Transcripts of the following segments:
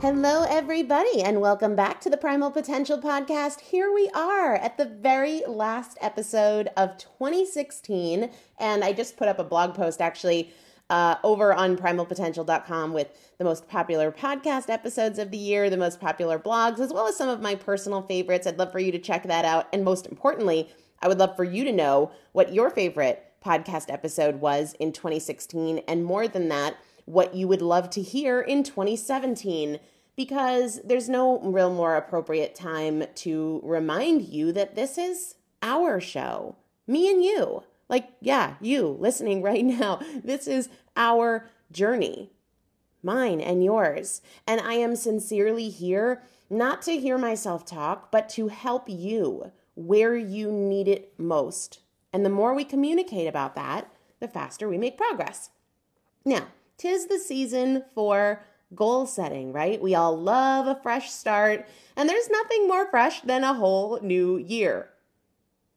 Hello, everybody, and welcome back to the Primal Potential Podcast. Here we are at the very last episode of 2016, and I just put up a blog post actually uh, over on primalpotential.com with the most popular podcast episodes of the year, the most popular blogs, as well as some of my personal favorites. I'd love for you to check that out. And most importantly, I would love for you to know what your favorite podcast episode was in 2016. And more than that, what you would love to hear in 2017 because there's no real more appropriate time to remind you that this is our show, me and you. Like, yeah, you listening right now. This is our journey, mine and yours. And I am sincerely here not to hear myself talk, but to help you where you need it most. And the more we communicate about that, the faster we make progress. Now, tis the season for goal setting, right? We all love a fresh start, and there's nothing more fresh than a whole new year.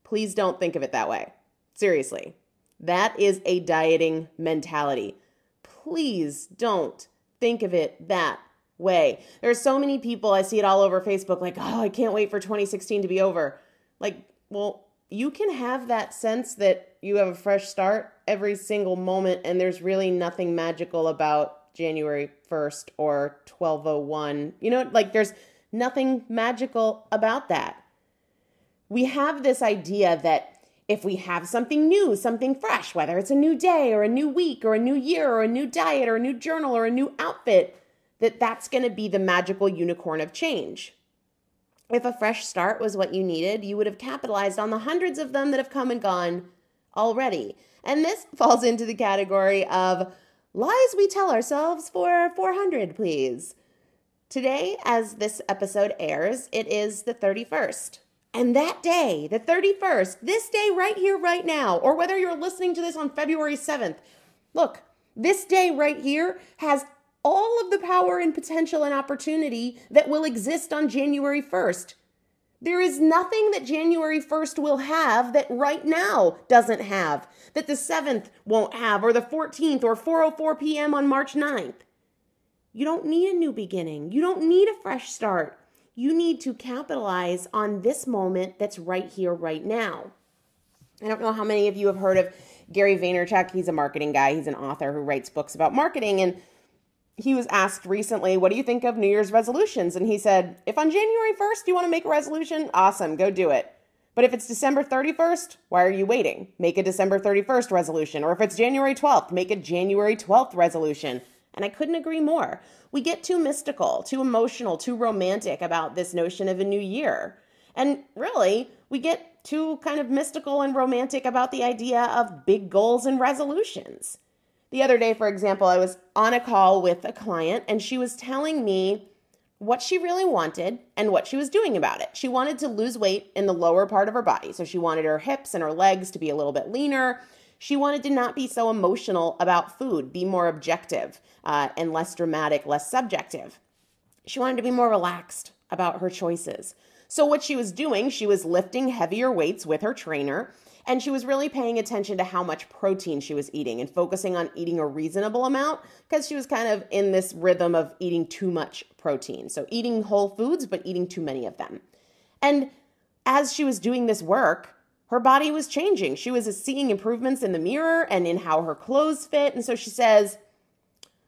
Please don't think of it that way. Seriously, that is a dieting mentality. Please don't think of it that way. There are so many people, I see it all over Facebook, like, oh, I can't wait for 2016 to be over. Like, well, you can have that sense that you have a fresh start every single moment, and there's really nothing magical about January 1st or 1201. You know, like, there's nothing magical about that. We have this idea that if we have something new, something fresh, whether it's a new day or a new week or a new year or a new diet or a new journal or a new outfit, that that's going to be the magical unicorn of change. If a fresh start was what you needed, you would have capitalized on the hundreds of them that have come and gone already. And this falls into the category of lies we tell ourselves for 400, please. Today, as this episode airs, it is the 31st. And that day, the 31st, this day right here, right now, or whether you're listening to this on February 7th, look, this day right here has all of the power and potential and opportunity that will exist on January 1st. There is nothing that January 1st will have that right now doesn't have, that the 7th won't have, or the 14th, or 4:04 p.m. on March 9th. You don't need a new beginning. You don't need a fresh start you need to capitalize on this moment that's right here, right now. I don't know how many of you have heard of Gary Vaynerchuk. He's a marketing guy, he's an author who writes books about marketing. And he was asked recently, What do you think of New Year's resolutions? And he said, If on January 1st you want to make a resolution, awesome, go do it. But if it's December 31st, why are you waiting? Make a December 31st resolution. Or if it's January 12th, make a January 12th resolution. And I couldn't agree more. We get too mystical, too emotional, too romantic about this notion of a new year. And really, we get too kind of mystical and romantic about the idea of big goals and resolutions. The other day, for example, I was on a call with a client and she was telling me what she really wanted and what she was doing about it. She wanted to lose weight in the lower part of her body. So she wanted her hips and her legs to be a little bit leaner. She wanted to not be so emotional about food, be more objective uh, and less dramatic, less subjective. She wanted to be more relaxed about her choices. So, what she was doing, she was lifting heavier weights with her trainer, and she was really paying attention to how much protein she was eating and focusing on eating a reasonable amount because she was kind of in this rhythm of eating too much protein. So, eating whole foods, but eating too many of them. And as she was doing this work, her body was changing. She was seeing improvements in the mirror and in how her clothes fit. And so she says,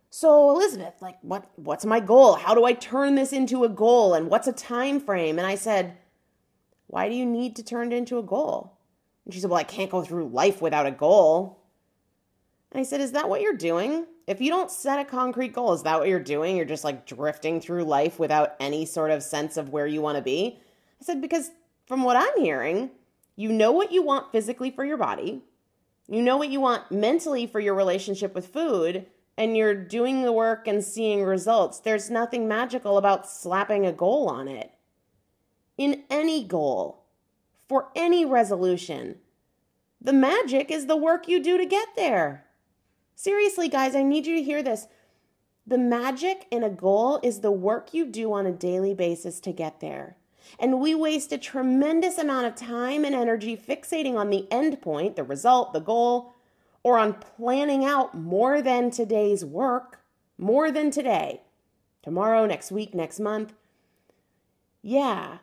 "So Elizabeth, like what what's my goal? How do I turn this into a goal and what's a time frame?" And I said, "Why do you need to turn it into a goal?" And she said, "Well, I can't go through life without a goal." And I said, "Is that what you're doing? If you don't set a concrete goal, is that what you're doing? You're just like drifting through life without any sort of sense of where you want to be?" I said, "Because from what I'm hearing, you know what you want physically for your body, you know what you want mentally for your relationship with food, and you're doing the work and seeing results. There's nothing magical about slapping a goal on it. In any goal, for any resolution, the magic is the work you do to get there. Seriously, guys, I need you to hear this. The magic in a goal is the work you do on a daily basis to get there. And we waste a tremendous amount of time and energy fixating on the end point, the result, the goal, or on planning out more than today's work, more than today, tomorrow, next week, next month. Yeah,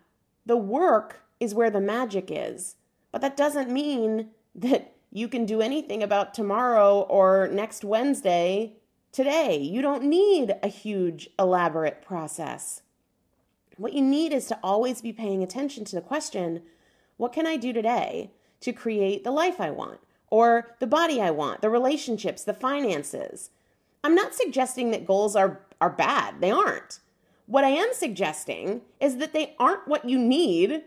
the work is where the magic is, but that doesn't mean that you can do anything about tomorrow or next Wednesday today. You don't need a huge, elaborate process. What you need is to always be paying attention to the question what can I do today to create the life I want, or the body I want, the relationships, the finances? I'm not suggesting that goals are, are bad, they aren't. What I am suggesting is that they aren't what you need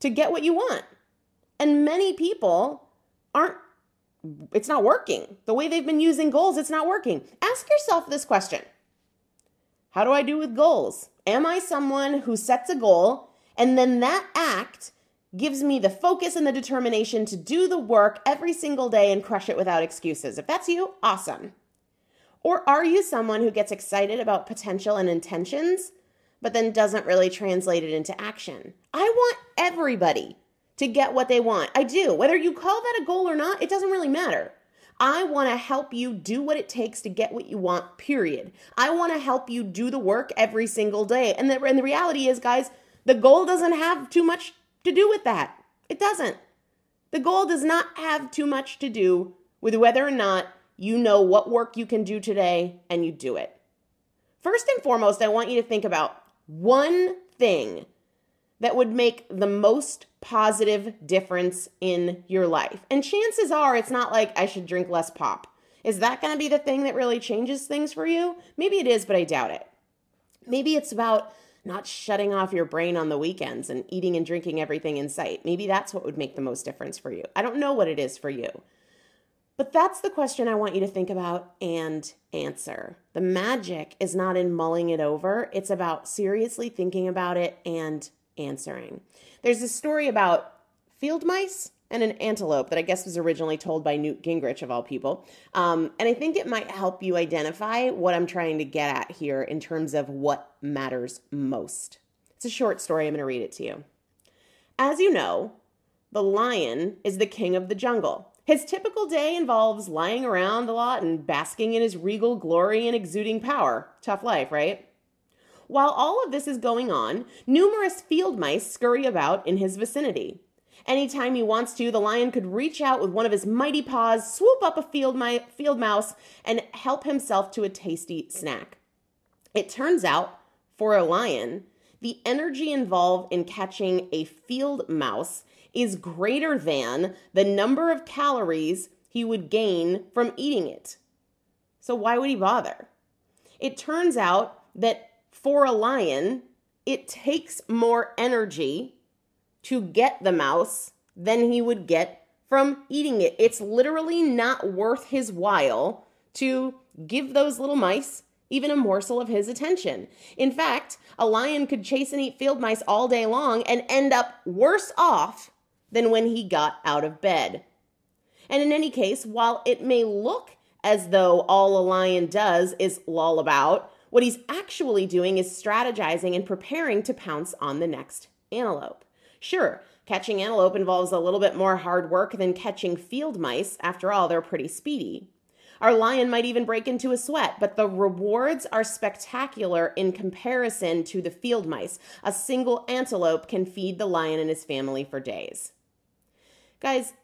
to get what you want. And many people aren't, it's not working. The way they've been using goals, it's not working. Ask yourself this question How do I do with goals? Am I someone who sets a goal and then that act gives me the focus and the determination to do the work every single day and crush it without excuses? If that's you, awesome. Or are you someone who gets excited about potential and intentions? But then doesn't really translate it into action. I want everybody to get what they want. I do. Whether you call that a goal or not, it doesn't really matter. I want to help you do what it takes to get what you want, period. I want to help you do the work every single day. And the, and the reality is, guys, the goal doesn't have too much to do with that. It doesn't. The goal does not have too much to do with whether or not you know what work you can do today and you do it. First and foremost, I want you to think about one thing that would make the most positive difference in your life. And chances are it's not like I should drink less pop. Is that going to be the thing that really changes things for you? Maybe it is, but I doubt it. Maybe it's about not shutting off your brain on the weekends and eating and drinking everything in sight. Maybe that's what would make the most difference for you. I don't know what it is for you. But that's the question I want you to think about and answer. The magic is not in mulling it over, it's about seriously thinking about it and answering. There's a story about field mice and an antelope that I guess was originally told by Newt Gingrich, of all people. Um, and I think it might help you identify what I'm trying to get at here in terms of what matters most. It's a short story. I'm going to read it to you. As you know, the lion is the king of the jungle. His typical day involves lying around a lot and basking in his regal glory and exuding power. Tough life, right? While all of this is going on, numerous field mice scurry about in his vicinity. Anytime he wants to, the lion could reach out with one of his mighty paws, swoop up a field, mi- field mouse, and help himself to a tasty snack. It turns out, for a lion, the energy involved in catching a field mouse is greater than the number of calories he would gain from eating it. So, why would he bother? It turns out that for a lion, it takes more energy to get the mouse than he would get from eating it. It's literally not worth his while to give those little mice even a morsel of his attention. In fact, a lion could chase and eat field mice all day long and end up worse off than when he got out of bed. And in any case, while it may look as though all a lion does is loll about, what he's actually doing is strategizing and preparing to pounce on the next antelope. Sure, catching antelope involves a little bit more hard work than catching field mice. After all, they're pretty speedy. Our lion might even break into a sweat, but the rewards are spectacular in comparison to the field mice. A single antelope can feed the lion and his family for days. Guys,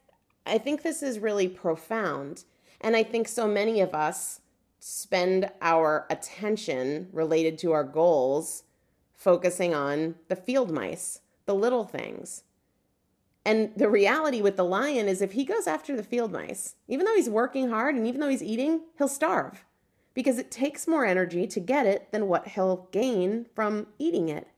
I think this is really profound. And I think so many of us spend our attention related to our goals focusing on the field mice, the little things. And the reality with the lion is if he goes after the field mice, even though he's working hard and even though he's eating, he'll starve because it takes more energy to get it than what he'll gain from eating it.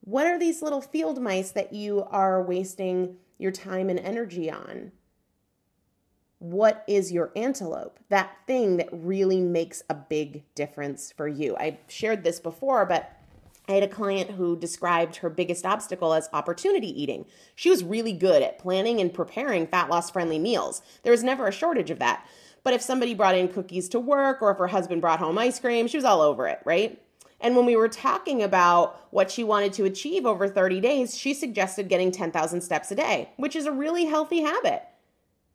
What are these little field mice that you are wasting your time and energy on? What is your antelope? That thing that really makes a big difference for you. I shared this before, but I had a client who described her biggest obstacle as opportunity eating. She was really good at planning and preparing fat loss friendly meals. There was never a shortage of that. But if somebody brought in cookies to work or if her husband brought home ice cream, she was all over it, right? And when we were talking about what she wanted to achieve over 30 days, she suggested getting 10,000 steps a day, which is a really healthy habit.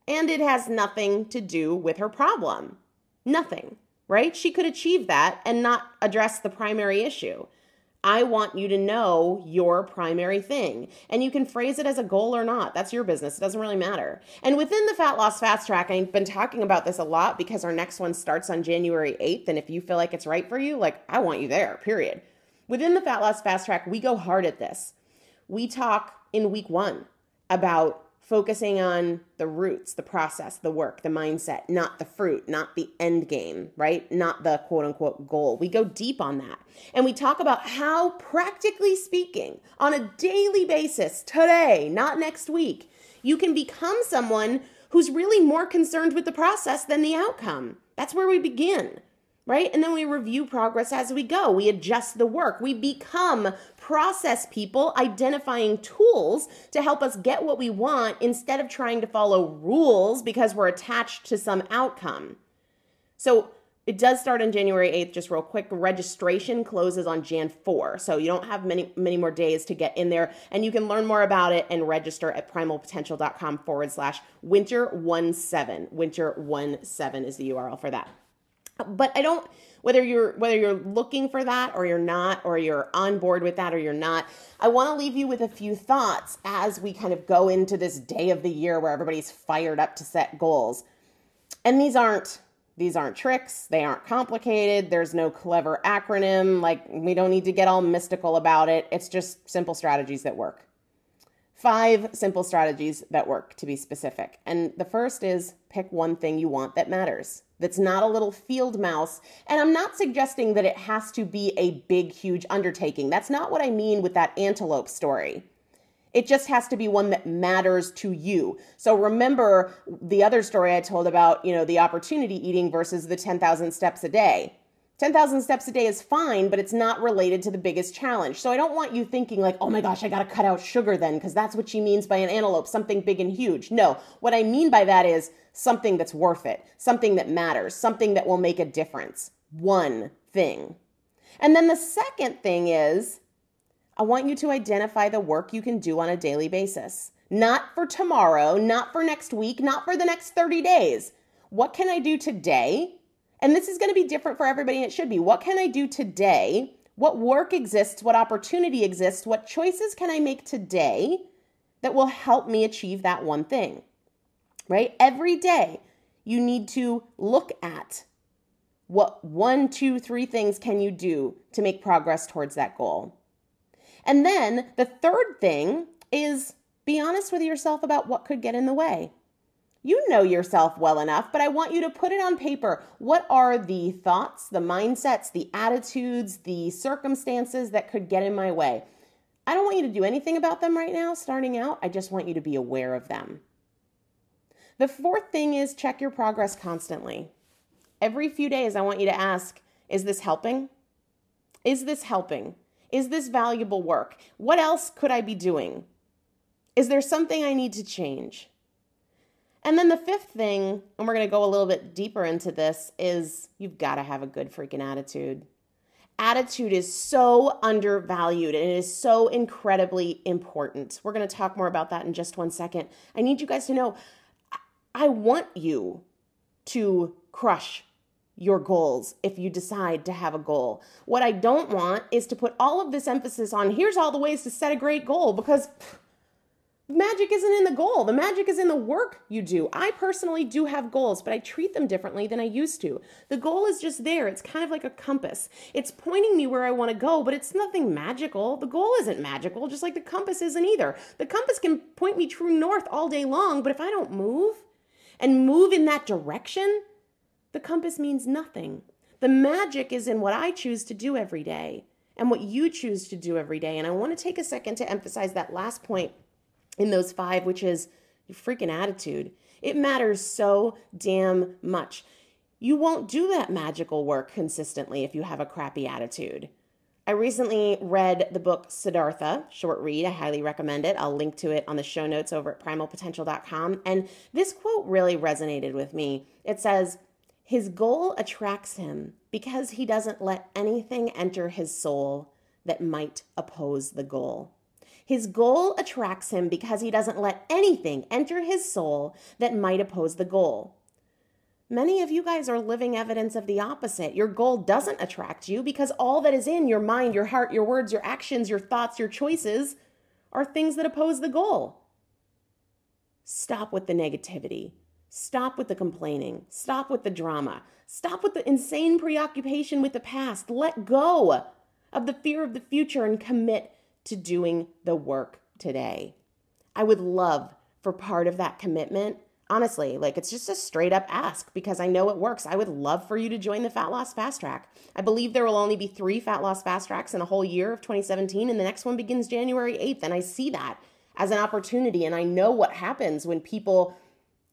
And it has nothing to do with her problem. Nothing, right? She could achieve that and not address the primary issue. I want you to know your primary thing. And you can phrase it as a goal or not. That's your business. It doesn't really matter. And within the Fat Loss Fast Track, I've been talking about this a lot because our next one starts on January 8th. And if you feel like it's right for you, like I want you there, period. Within the Fat Loss Fast Track, we go hard at this. We talk in week one about focusing on the roots, the process, the work, the mindset, not the fruit, not the end game, right? Not the quote unquote goal. We go deep on that. And we talk about how, practically speaking, on a daily basis, today, not next week, you can become someone who's really more concerned with the process than the outcome. That's where we begin right? And then we review progress as we go. We adjust the work. We become process people, identifying tools to help us get what we want instead of trying to follow rules because we're attached to some outcome. So, it does start on January 8th, just real quick. Registration closes on Jan 4. So you don't have many, many more days to get in there. And you can learn more about it and register at primalpotential.com forward slash winter 17. Winter 17 is the URL for that but I don't whether you're whether you're looking for that or you're not or you're on board with that or you're not i want to leave you with a few thoughts as we kind of go into this day of the year where everybody's fired up to set goals. And these aren't these aren't tricks. They aren't complicated. There's no clever acronym. Like we don't need to get all mystical about it. It's just simple strategies that work. Five simple strategies that work to be specific. And the first is pick one thing you want that matters that's not a little field mouse. And I'm not suggesting that it has to be a big, huge undertaking. That's not what I mean with that antelope story. It just has to be one that matters to you. So remember the other story I told about, you know, the opportunity eating versus the 10,000 steps a day. 10,000 steps a day is fine, but it's not related to the biggest challenge. So I don't want you thinking like, oh my gosh, I got to cut out sugar then, because that's what she means by an antelope, something big and huge. No, what I mean by that is something that's worth it, something that matters, something that will make a difference. One thing. And then the second thing is, I want you to identify the work you can do on a daily basis. Not for tomorrow, not for next week, not for the next 30 days. What can I do today and this is going to be different for everybody, and it should be. What can I do today? What work exists? What opportunity exists? What choices can I make today that will help me achieve that one thing? Right? Every day, you need to look at what one, two, three things can you do to make progress towards that goal. And then the third thing is be honest with yourself about what could get in the way. You know yourself well enough, but I want you to put it on paper. What are the thoughts, the mindsets, the attitudes, the circumstances that could get in my way? I don't want you to do anything about them right now, starting out. I just want you to be aware of them. The fourth thing is check your progress constantly. Every few days, I want you to ask Is this helping? Is this helping? Is this valuable work? What else could I be doing? Is there something I need to change? And then the fifth thing, and we're going to go a little bit deeper into this, is you've got to have a good freaking attitude. Attitude is so undervalued and it is so incredibly important. We're going to talk more about that in just one second. I need you guys to know I want you to crush your goals if you decide to have a goal. What I don't want is to put all of this emphasis on here's all the ways to set a great goal because magic isn't in the goal. The magic is in the work you do. I personally do have goals, but I treat them differently than I used to. The goal is just there. It's kind of like a compass. It's pointing me where I want to go, but it's nothing magical. The goal isn't magical, just like the compass isn't either. The compass can point me true north all day long, but if I don't move and move in that direction, the compass means nothing. The magic is in what I choose to do every day and what you choose to do every day. And I want to take a second to emphasize that last point in those five, which is your freaking attitude. It matters so damn much. You won't do that magical work consistently if you have a crappy attitude. I recently read the book Siddhartha, short read. I highly recommend it. I'll link to it on the show notes over at primalpotential.com. And this quote really resonated with me. It says, His goal attracts him because he doesn't let anything enter his soul that might oppose the goal. His goal attracts him because he doesn't let anything enter his soul that might oppose the goal. Many of you guys are living evidence of the opposite. Your goal doesn't attract you because all that is in your mind, your heart, your words, your actions, your thoughts, your choices are things that oppose the goal. Stop with the negativity. Stop with the complaining. Stop with the drama. Stop with the insane preoccupation with the past. Let go of the fear of the future and commit to doing the work today. I would love for part of that commitment honestly, like it's just a straight up ask because I know it works. I would love for you to join the Fat Loss Fast Track. I believe there will only be three Fat Loss Fast Tracks in a whole year of 2017, and the next one begins January 8th. And I see that as an opportunity, and I know what happens when people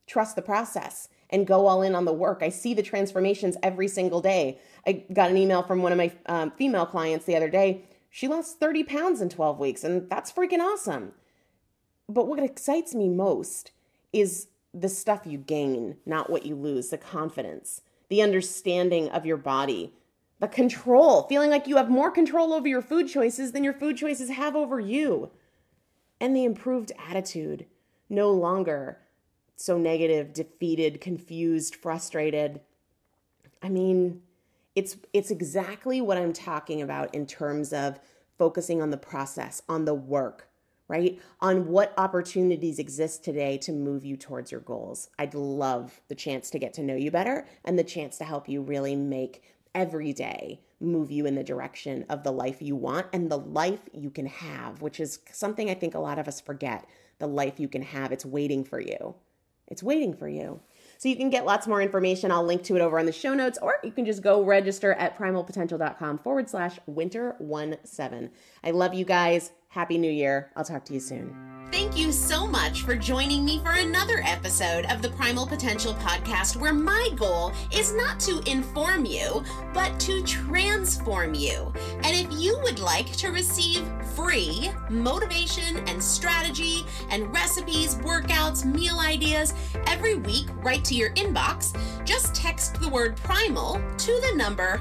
trust the process and go all in on the work. I see the transformations every single day. I got an email from one of my um, female clients the other day. She lost 30 pounds in 12 weeks, and that's freaking awesome. But what excites me most is the stuff you gain, not what you lose, the confidence, the understanding of your body, the control, feeling like you have more control over your food choices than your food choices have over you, and the improved attitude, no longer so negative, defeated, confused, frustrated. I mean, it's it's exactly what I'm talking about in terms of focusing on the process, on the work, right? On what opportunities exist today to move you towards your goals. I'd love the chance to get to know you better and the chance to help you really make every day move you in the direction of the life you want and the life you can have, which is something I think a lot of us forget. The life you can have, it's waiting for you. It's waiting for you. So you can get lots more information. I'll link to it over on the show notes, or you can just go register at primalpotential.com forward slash winter17. I love you guys. Happy New Year. I'll talk to you soon. Thank you so much for joining me for another episode of the Primal Potential Podcast, where my goal is not to inform you, but to transform you. And if you would like to receive free motivation and strategy and recipes, workouts, meal ideas every week right to your inbox, just text the word primal to the number